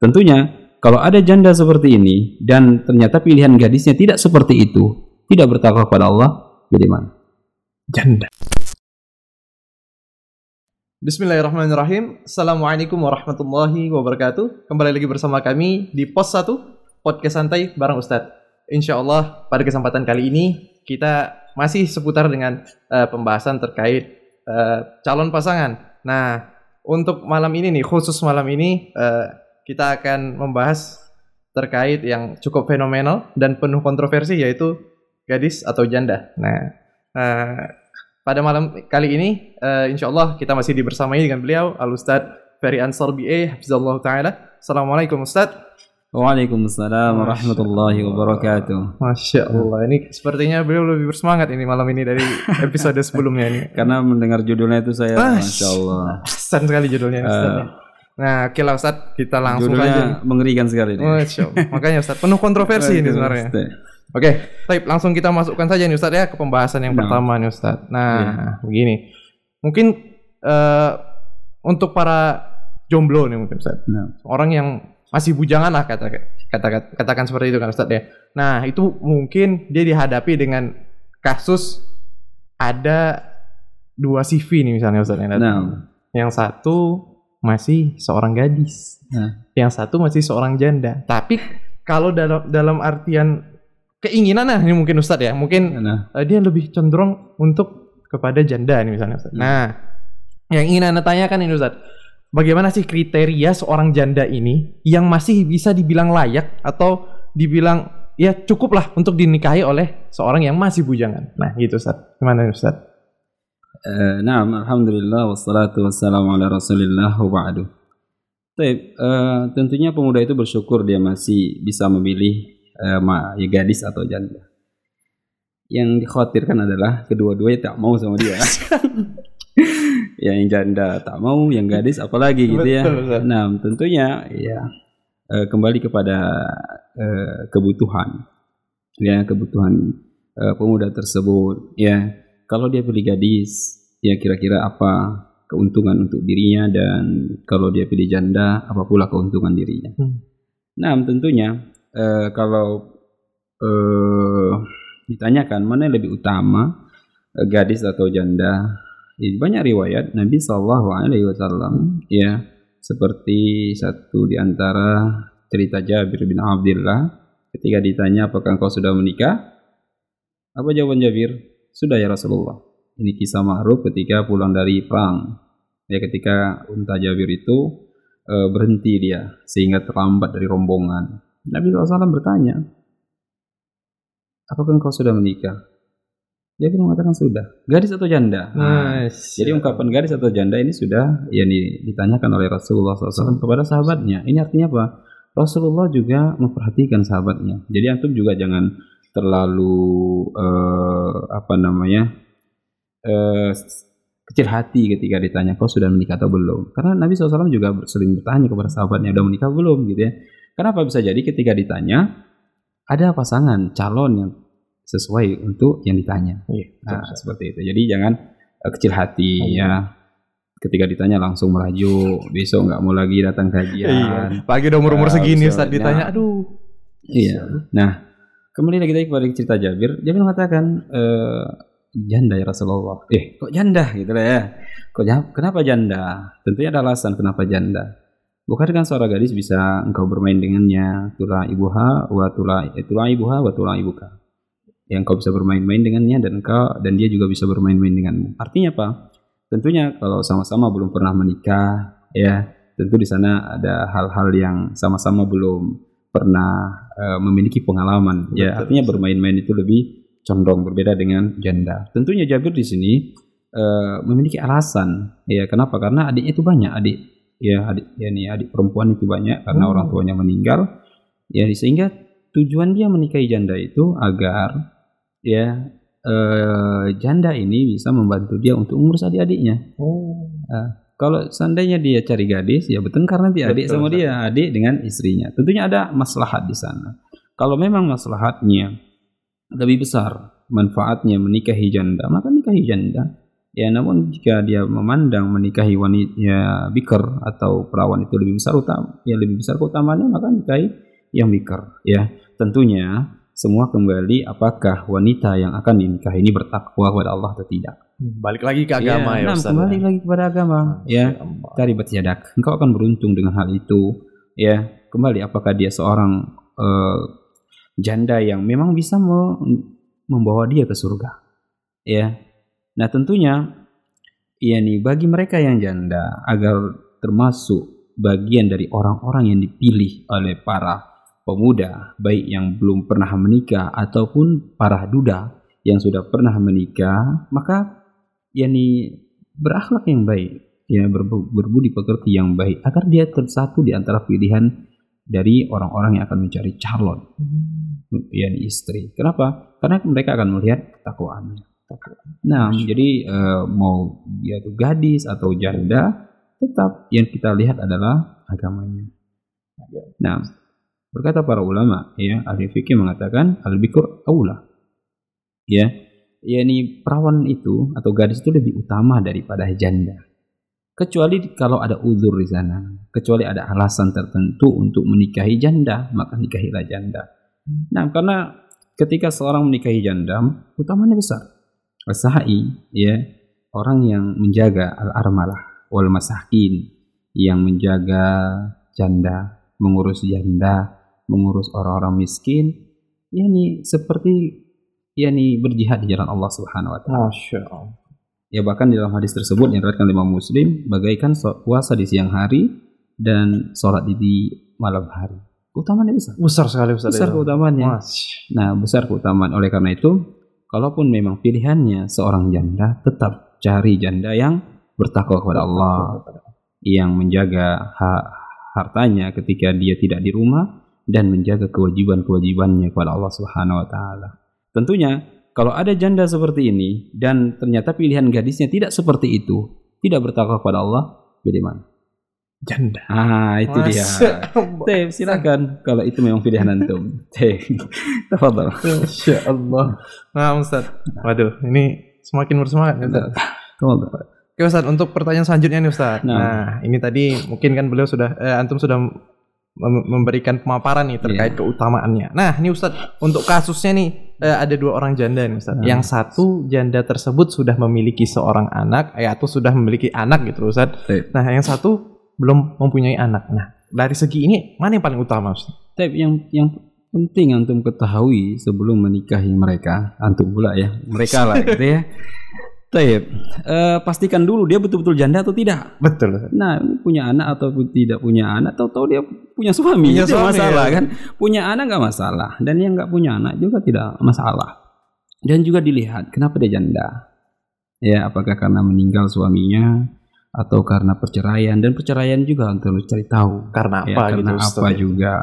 tentunya kalau ada janda seperti ini dan ternyata pilihan gadisnya tidak seperti itu, tidak bertakwa kepada Allah, bagaimana? Janda. Bismillahirrahmanirrahim. Assalamualaikum warahmatullahi wabarakatuh. Kembali lagi bersama kami di Pos 1 Podcast Santai bareng Ustadz. Insya Allah pada kesempatan kali ini kita masih seputar dengan uh, pembahasan terkait uh, calon pasangan. Nah, untuk malam ini nih, khusus malam ini uh, kita akan membahas terkait yang cukup fenomenal dan penuh kontroversi yaitu gadis atau janda. Nah, uh, pada malam kali ini uh, insya Allah kita masih dibersamai dengan beliau Al Ustadz Ferry Ansar BA Hafizallah Ta'ala. Assalamualaikum Ustadz. Waalaikumsalam warahmatullahi wabarakatuh. Masya Allah, ini sepertinya beliau lebih bersemangat ini malam ini dari episode sebelumnya ini. Karena mendengar judulnya itu saya, Masya Allah. Pesan sekali judulnya. Uh, nah, oke lah Ustaz, kita langsung judulnya aja. mengerikan sekali. Ini. Allah. Makanya Ustaz, penuh kontroversi ini sebenarnya. Oke, okay, langsung kita masukkan saja nih Ustaz ya ke pembahasan yang nah. pertama nih Ustaz. Nah, yeah. begini. Mungkin uh, untuk para jomblo nih mungkin Ustaz. Nah. Orang yang masih bujangan lah kata, kata katakan seperti itu kan Ustadz ya. Nah itu mungkin dia dihadapi dengan kasus ada dua CV nih misalnya Ustadz yang Nah. Yang satu masih seorang gadis, nah. yang satu masih seorang janda. Tapi kalau dalam dalam artian keinginan nah ini mungkin Ustadz ya, mungkin nah. uh, dia lebih cenderung untuk kepada janda nih misalnya Ustadz. Nah, nah yang ingin anda tanyakan ini Ustadz bagaimana sih kriteria seorang janda ini yang masih bisa dibilang layak atau dibilang ya cukup lah untuk dinikahi oleh seorang yang masih bujangan. Nah gitu Ustaz. Gimana Nah, alhamdulillah wassalatu wassalamu ala rasulillah wa ba'du. uh, tentunya pemuda itu bersyukur dia masih bisa memilih uh, ya gadis atau janda. Yang dikhawatirkan adalah kedua-duanya tak mau sama dia. ya yang janda tak mau, yang gadis apalagi gitu ya. Nah, tentunya ya uh, kembali kepada uh, kebutuhan ya kebutuhan uh, pemuda tersebut ya. Kalau dia pilih gadis, ya kira-kira apa keuntungan untuk dirinya dan kalau dia pilih janda apa pula keuntungan dirinya. Hmm. Nah, tentunya uh, kalau uh, ditanyakan mana yang lebih utama gadis atau janda banyak riwayat Nabi Shallallahu Alaihi Wasallam ya seperti satu di antara cerita Jabir bin Abdullah ketika ditanya apakah engkau sudah menikah apa jawaban Jabir sudah ya Rasulullah ini kisah ma'ruf ketika pulang dari perang ya ketika unta Jabir itu e, berhenti dia sehingga terlambat dari rombongan Nabi SAW bertanya apakah engkau sudah menikah dia pun mengatakan sudah. Gadis atau janda? Nah, nice. Jadi ungkapan gadis atau janda ini sudah ya ditanyakan oleh Rasulullah SAW kepada sahabatnya. Ini artinya apa? Rasulullah juga memperhatikan sahabatnya. Jadi antum juga jangan terlalu uh, apa namanya uh, kecil hati ketika ditanya kau sudah menikah atau belum. Karena Nabi SAW juga sering bertanya kepada sahabatnya udah menikah belum gitu ya. Kenapa bisa jadi ketika ditanya ada pasangan calon yang sesuai untuk yang ditanya. Iya, nah, betul. seperti itu. Jadi jangan uh, kecil hati oh, ya. Ketika ditanya langsung merajuk, besok nggak mau lagi datang kajian. Iya. Pagi udah umur-umur uh, segini saat ditanya, aduh. Iya. Nah, kembali lagi tadi kepada cerita Jabir. Jabir mengatakan e, janda ya Rasulullah. Eh, kok janda gitu lah ya. Kok kenapa janda? Tentunya ada alasan kenapa janda. Bukan dengan seorang gadis bisa engkau bermain dengannya, tulah ibuha wa tulah eh, ibuha wa tulah ibuka yang kau bisa bermain-main dengannya dan kau dan dia juga bisa bermain-main denganmu. Artinya apa? Tentunya kalau sama-sama belum pernah menikah, ya tentu di sana ada hal-hal yang sama-sama belum pernah uh, memiliki pengalaman. Ya, Betul. Ya artinya bermain-main itu lebih condong berbeda dengan janda. Tentunya Jabir di sini uh, memiliki alasan. Ya kenapa? Karena adiknya itu banyak adik. Ya adik ya nih adik perempuan itu banyak karena hmm. orang tuanya meninggal. Ya sehingga tujuan dia menikahi janda itu agar ya eh, janda ini bisa membantu dia untuk mengurus adik-adiknya. Oh. Nah, kalau seandainya dia cari gadis, ya bertengkar nanti adik sama dia, adik dengan istrinya. Tentunya ada maslahat di sana. Kalau memang maslahatnya lebih besar, manfaatnya menikahi janda, maka nikahi janda. Ya, namun jika dia memandang menikahi wanita ya, biker atau perawan itu lebih besar utama, ya lebih besar keutamanya maka nikahi yang biker. Ya, tentunya semua kembali apakah wanita yang akan dinikahi ini bertakwa kepada Allah atau tidak. Balik lagi ke agama ya, ya Ustaz. Kembali ya. lagi kepada agama. ya, taribat yadak. Engkau akan beruntung dengan hal itu. Ya, kembali apakah dia seorang uh, janda yang memang bisa membawa dia ke surga. Ya, Nah tentunya ya nih bagi mereka yang janda agar termasuk bagian dari orang-orang yang dipilih oleh para pemuda baik yang belum pernah menikah ataupun para duda yang sudah pernah menikah maka yakni berakhlak yang baik ya berbudi pekerti yang baik agar dia tersatu di antara pilihan dari orang-orang yang akan mencari calon hmm. yakni istri kenapa karena mereka akan melihat ketakwaannya Nah, jadi uh, mau dia itu gadis atau janda, tetap yang kita lihat adalah agamanya. Nah, berkata para ulama, ya ahli fikih mengatakan al bikur aula. Ya, yakni perawan itu atau gadis itu lebih utama daripada janda. Kecuali kalau ada uzur di sana, kecuali ada alasan tertentu untuk menikahi janda, maka nikahilah janda. Nah, karena ketika seorang menikahi janda, utamanya besar Wasahai ya orang yang menjaga al-armalah wal masakin yang menjaga janda, mengurus janda, mengurus orang-orang miskin, yakni seperti yakni berjihad di jalan Allah Subhanahu wa taala. Ya bahkan di dalam hadis tersebut yang diriwayatkan Imam Muslim bagaikan puasa di siang hari dan sholat di malam hari. Keutamaannya besar. Besar sekali besar. Besar keutamaannya. Nah, besar keutamaan. Oleh karena itu kalaupun memang pilihannya seorang janda, tetap cari janda yang bertakwa kepada Allah, yang menjaga hak hartanya ketika dia tidak di rumah dan menjaga kewajiban-kewajibannya kepada Allah Subhanahu wa taala. Tentunya kalau ada janda seperti ini dan ternyata pilihan gadisnya tidak seperti itu, tidak bertakwa kepada Allah, bagaimana? janda. Ah, itu Masa dia. Teh, silakan kalau itu memang pilihan antum. Teh. Tafadhol. Masya Allah. Nah, Ustaz. Waduh, ini semakin bersemangat ya, Ustaz. Tafadhol. Oke Ustaz, untuk pertanyaan selanjutnya nih Ustaz. Nah, nah ini tadi mungkin kan beliau sudah eh, antum sudah memberikan pemaparan nih terkait yeah. keutamaannya. Nah, ini Ustaz, untuk kasusnya nih eh, ada dua orang janda nih Ustaz. Nah. Yang satu janda tersebut sudah memiliki seorang anak eh, atau sudah memiliki anak gitu Ustaz. Nah, yang satu belum mempunyai anak. Nah, dari segi ini mana yang paling utama, Ustaz? Tapi yang yang penting antum ketahui sebelum menikahi mereka, antum pula ya, mereka lah gitu ya. Taib, uh, pastikan dulu dia betul-betul janda atau tidak. Betul. Nah, punya anak atau tidak punya anak, atau tahu dia punya suami, punya itu suami, masalah ya. kan. Punya anak nggak masalah, dan yang nggak punya anak juga tidak masalah. Dan juga dilihat kenapa dia janda. Ya, apakah karena meninggal suaminya, atau karena perceraian dan perceraian juga untuk cari tahu karena ya, apa ya, karena gitu, apa Ustaz. juga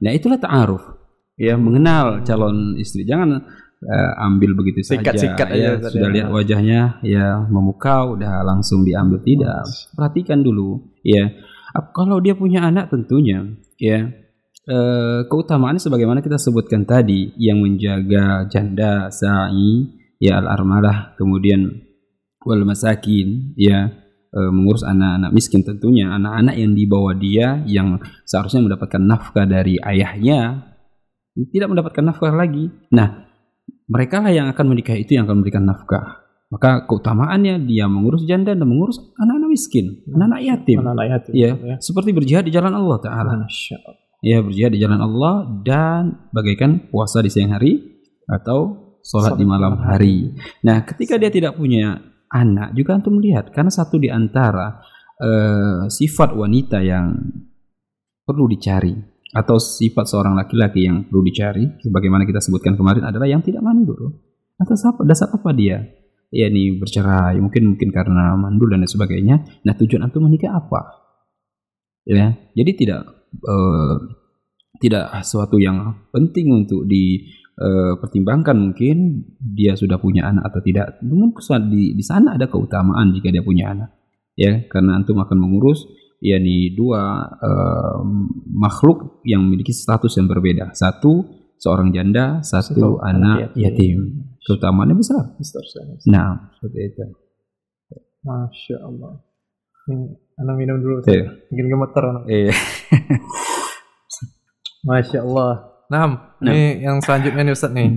nah itulah ta'aruf ya mengenal calon istri jangan uh, ambil begitu saja. Sikat ya aja sudah lihat wajahnya ya memukau udah langsung diambil. Tidak perhatikan dulu ya. Kalau dia punya anak tentunya ya uh, keutamaannya sebagaimana kita sebutkan tadi yang menjaga janda sa'i ya al armalah kemudian wal masakin ya e, mengurus anak-anak miskin tentunya. Anak-anak yang dibawa dia yang seharusnya mendapatkan nafkah dari ayahnya tidak mendapatkan nafkah lagi. Nah mereka lah yang akan menikah itu yang akan memberikan nafkah. Maka keutamaannya dia mengurus janda dan mengurus anak-anak miskin anak-anak yatim. Anak-anak yatim ya, ya. seperti berjihad di jalan Allah taala. Ya berjihad di jalan Allah dan bagaikan puasa di siang hari atau sholat di malam hari. Nah, ketika dia tidak punya anak juga untuk melihat karena satu di antara uh, sifat wanita yang perlu dicari atau sifat seorang laki-laki yang perlu dicari sebagaimana kita sebutkan kemarin adalah yang tidak mandul. Atau apa? Dasar apa dia? Ya ini bercerai mungkin mungkin karena mandul dan sebagainya. Nah tujuan antum menikah apa? Ya jadi tidak uh, tidak sesuatu yang penting untuk di uh, pertimbangkan. Mungkin dia sudah punya anak atau tidak. Namun di di sana ada keutamaan jika dia punya anak. Ya, karena antum akan mengurus yakni dua uh, makhluk yang memiliki status yang berbeda. Satu seorang janda, satu, satu anak yatim. yatim. Keutamaannya besar. besar. Nah, seperti itu. Masya Allah. Ini anak minum dulu. Iya. Bikin gemeter anak. Iya. Masya Allah. Nah, nah, ini yang selanjutnya nih Ustaz nih.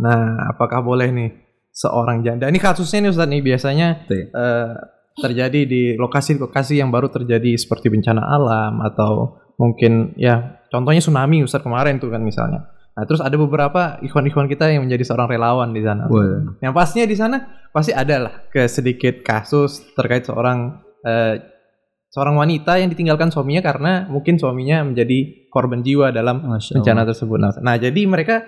Nah, apakah boleh nih seorang janda? Ini kasusnya nih Ustaz nih biasanya uh, terjadi di lokasi-lokasi yang baru terjadi seperti bencana alam atau mungkin ya contohnya tsunami Ustaz kemarin tuh kan misalnya. Nah, terus ada beberapa ikhwan-ikhwan kita yang menjadi seorang relawan di sana. Wow. Yang pastinya di sana pasti ada lah ke sedikit kasus terkait seorang uh, seorang wanita yang ditinggalkan suaminya karena mungkin suaminya menjadi korban jiwa dalam bencana tersebut. Nah, nah, jadi mereka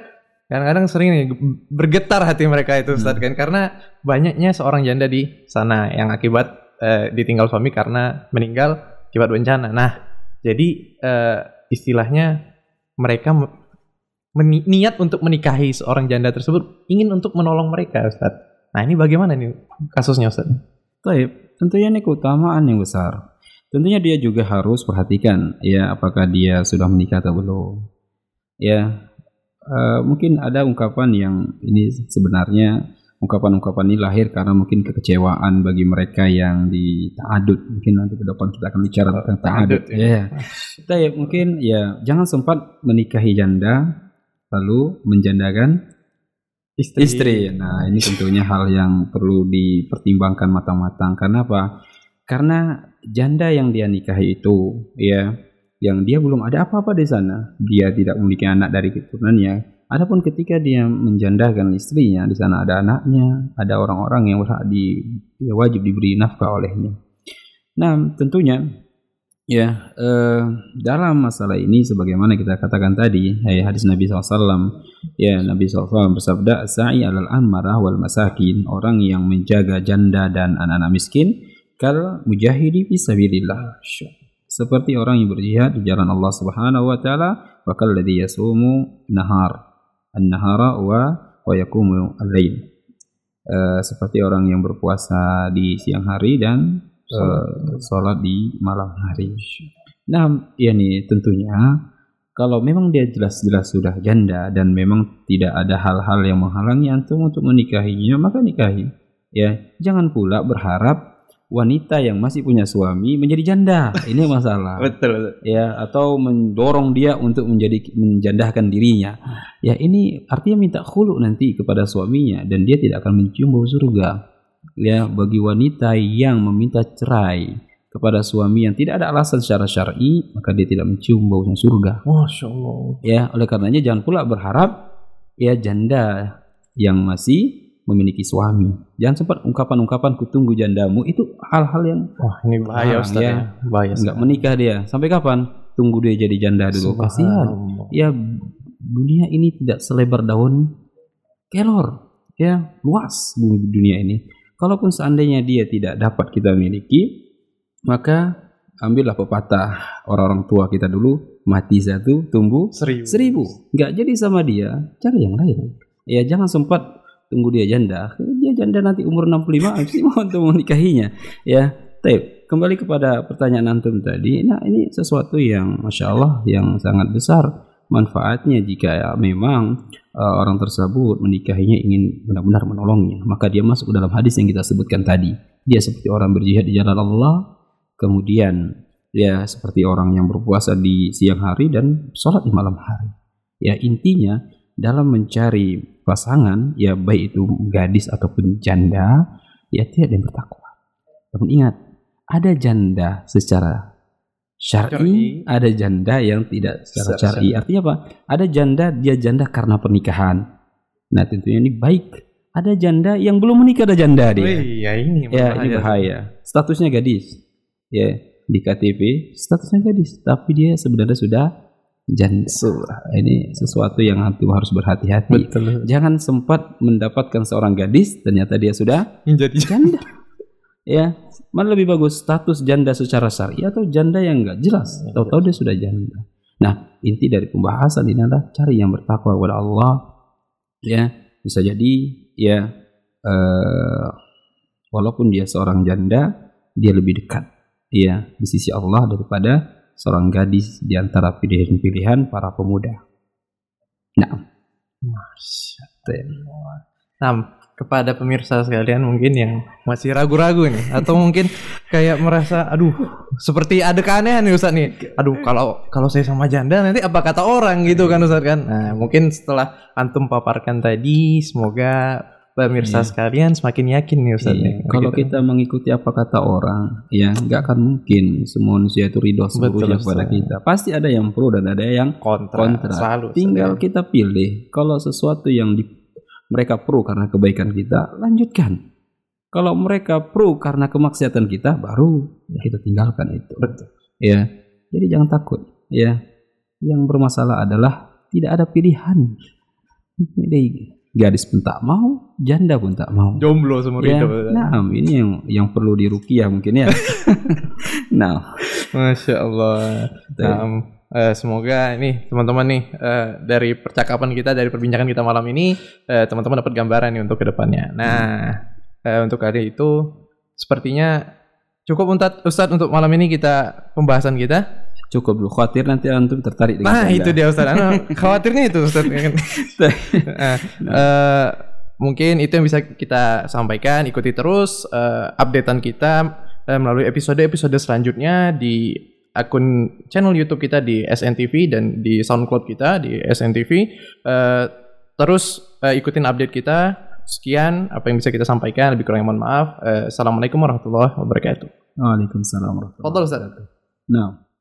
kadang-kadang sering nih bergetar hati mereka itu Ustaz hmm. kan karena banyaknya seorang janda di sana yang akibat uh, ditinggal suami karena meninggal akibat bencana. Nah, jadi uh, istilahnya mereka niat untuk menikahi seorang janda tersebut ingin untuk menolong mereka Ustaz. Nah, ini bagaimana nih kasusnya Ustaz? Baik, tentunya ini keutamaan yang besar Tentunya dia juga harus perhatikan ya apakah dia sudah menikah atau belum. Ya, uh, mungkin ada ungkapan yang ini sebenarnya ungkapan-ungkapan ini lahir karena mungkin kekecewaan bagi mereka yang di ta'adud. Mungkin nanti ke depan kita akan bicara tentang ta'adud. Ya. ya. Kita ya mungkin ya jangan sempat menikahi janda lalu menjandakan istri. istri. Nah, ini tentunya hal yang perlu dipertimbangkan matang-matang. Karena apa? Karena janda yang dia nikahi itu ya yang dia belum ada apa-apa di sana, dia tidak memiliki anak dari keturunannya. Adapun ketika dia menjandakan istrinya, di sana ada anaknya, ada orang-orang yang berhak di ya wajib diberi nafkah olehnya. Nah, tentunya ya eh, dalam masalah ini sebagaimana kita katakan tadi, ya, hadis Nabi SAW, ya Nabi SAW bersabda, "Sa'i alal amarah wal masakin", orang yang menjaga janda dan anak-anak miskin, kal mujahidi fi sabilillah seperti orang yang berjihad di jalan Allah Subhanahu wa taala wa kalladhi yasumu nahar an-nahara wa wa yakumu al-lail uh, seperti orang yang berpuasa di siang hari dan uh, sholat di malam hari. Nah, ya nih tentunya kalau memang dia jelas-jelas sudah janda dan memang tidak ada hal-hal yang menghalangi antum untuk menikahinya, maka nikahi. Ya, jangan pula berharap wanita yang masih punya suami menjadi janda. Ini masalah. betul, betul. Ya, atau mendorong dia untuk menjadi menjandahkan dirinya. Ya, ini artinya minta khulu nanti kepada suaminya dan dia tidak akan mencium bau surga. Ya, bagi wanita yang meminta cerai kepada suami yang tidak ada alasan secara syar'i, maka dia tidak mencium baunya surga. Masya Allah. Ya, oleh karenanya jangan pula berharap ya janda yang masih memiliki suami. Jangan sempat ungkapan-ungkapan kutunggu jandamu itu hal-hal yang wah ini bahaya Ustaz ya. ya. Bahaya. Enggak menikah dia. Sampai kapan? Tunggu dia jadi janda dulu. Kasihan. Ya dunia ini tidak selebar daun kelor. Ya, luas dunia ini. Kalaupun seandainya dia tidak dapat kita miliki, maka ambillah pepatah orang-orang tua kita dulu mati satu tumbuh seribu. seribu. Nggak jadi sama dia, cari yang lain. Ya jangan sempat tunggu dia janda. Dia janda nanti umur 65 pasti mau untuk menikahinya. Ya Taip, kembali kepada pertanyaan antum tadi. Nah ini sesuatu yang masya Allah yang sangat besar manfaatnya jika ya, memang uh, orang tersebut menikahinya ingin benar-benar menolongnya. Maka dia masuk ke dalam hadis yang kita sebutkan tadi. Dia seperti orang berjihad di jalan Allah kemudian ya seperti orang yang berpuasa di siang hari dan sholat di malam hari. Ya intinya dalam mencari pasangan ya baik itu gadis ataupun janda ya tidak yang bertakwa. Namun ingat, ada janda secara syar'i, ada janda yang tidak secara syar'i. Artinya apa? Ada janda dia janda karena pernikahan. Nah, tentunya ini baik. Ada janda yang belum menikah ada janda dia. Wih, ya ini ya, ini bahaya. Statusnya gadis. Ya, di KTP statusnya gadis, tapi dia sebenarnya sudah surah ini sesuatu yang harus berhati-hati. Jangan sempat mendapatkan seorang gadis ternyata dia sudah menjadi janda. ya, mana lebih bagus status janda secara syar'i atau janda yang enggak jelas. Tahu-tahu dia sudah janda. Nah, inti dari pembahasan ini adalah cari yang bertakwa kepada Allah. Ya, bisa jadi ya uh, walaupun dia seorang janda, dia lebih dekat ya di sisi Allah daripada seorang gadis di antara pilihan-pilihan para pemuda. Nah, Masya Allah. Nah, kepada pemirsa sekalian mungkin yang masih ragu-ragu nih atau mungkin kayak merasa aduh seperti ada keanehan nih Ustaz nih. Aduh kalau kalau saya sama janda nanti apa kata orang gitu kan Ustaz kan. Nah, mungkin setelah antum paparkan tadi semoga pemirsa iya. sekalian semakin yakin nih Ustaz nih. Kalau gitu. kita mengikuti apa kata orang, ya nggak akan mungkin semua manusia itu ridho seluruhnya kepada kita. Pasti ada yang pro dan ada yang kontra. kontra. Selalu. Tinggal kita pilih. Kalau sesuatu yang di, mereka pro karena kebaikan kita, lanjutkan. Kalau mereka pro karena kemaksiatan kita, baru kita tinggalkan itu. Betul. Ya. Jadi jangan takut. Ya. Yang bermasalah adalah tidak ada pilihan. Ini gadis pun tak mau, janda pun tak mau. Jomblo semua ya, Nah, ini yang yang perlu dirukiah mungkin ya. nah, masya Allah. Nah, uh, semoga ini teman-teman nih uh, dari percakapan kita, dari perbincangan kita malam ini, uh, teman-teman dapat gambaran nih untuk ke depannya. Nah, hmm. uh, untuk hari itu sepertinya cukup untuk Ustadz untuk malam ini kita pembahasan kita cukup dulu. Khawatir nanti antum tertarik dengan nah itu dia Ustaz. Nah, khawatirnya itu Ustaz. Nah, uh, mungkin itu yang bisa kita sampaikan. Ikuti terus uh, updatean kita uh, melalui episode-episode selanjutnya di akun channel YouTube kita di SNTV dan di SoundCloud kita di SNTV uh, terus uh, ikutin update kita. Sekian apa yang bisa kita sampaikan. Lebih kurang mohon maaf. Uh, assalamualaikum warahmatullahi wabarakatuh. Waalaikumsalam warahmatullahi wabarakatuh. Nah.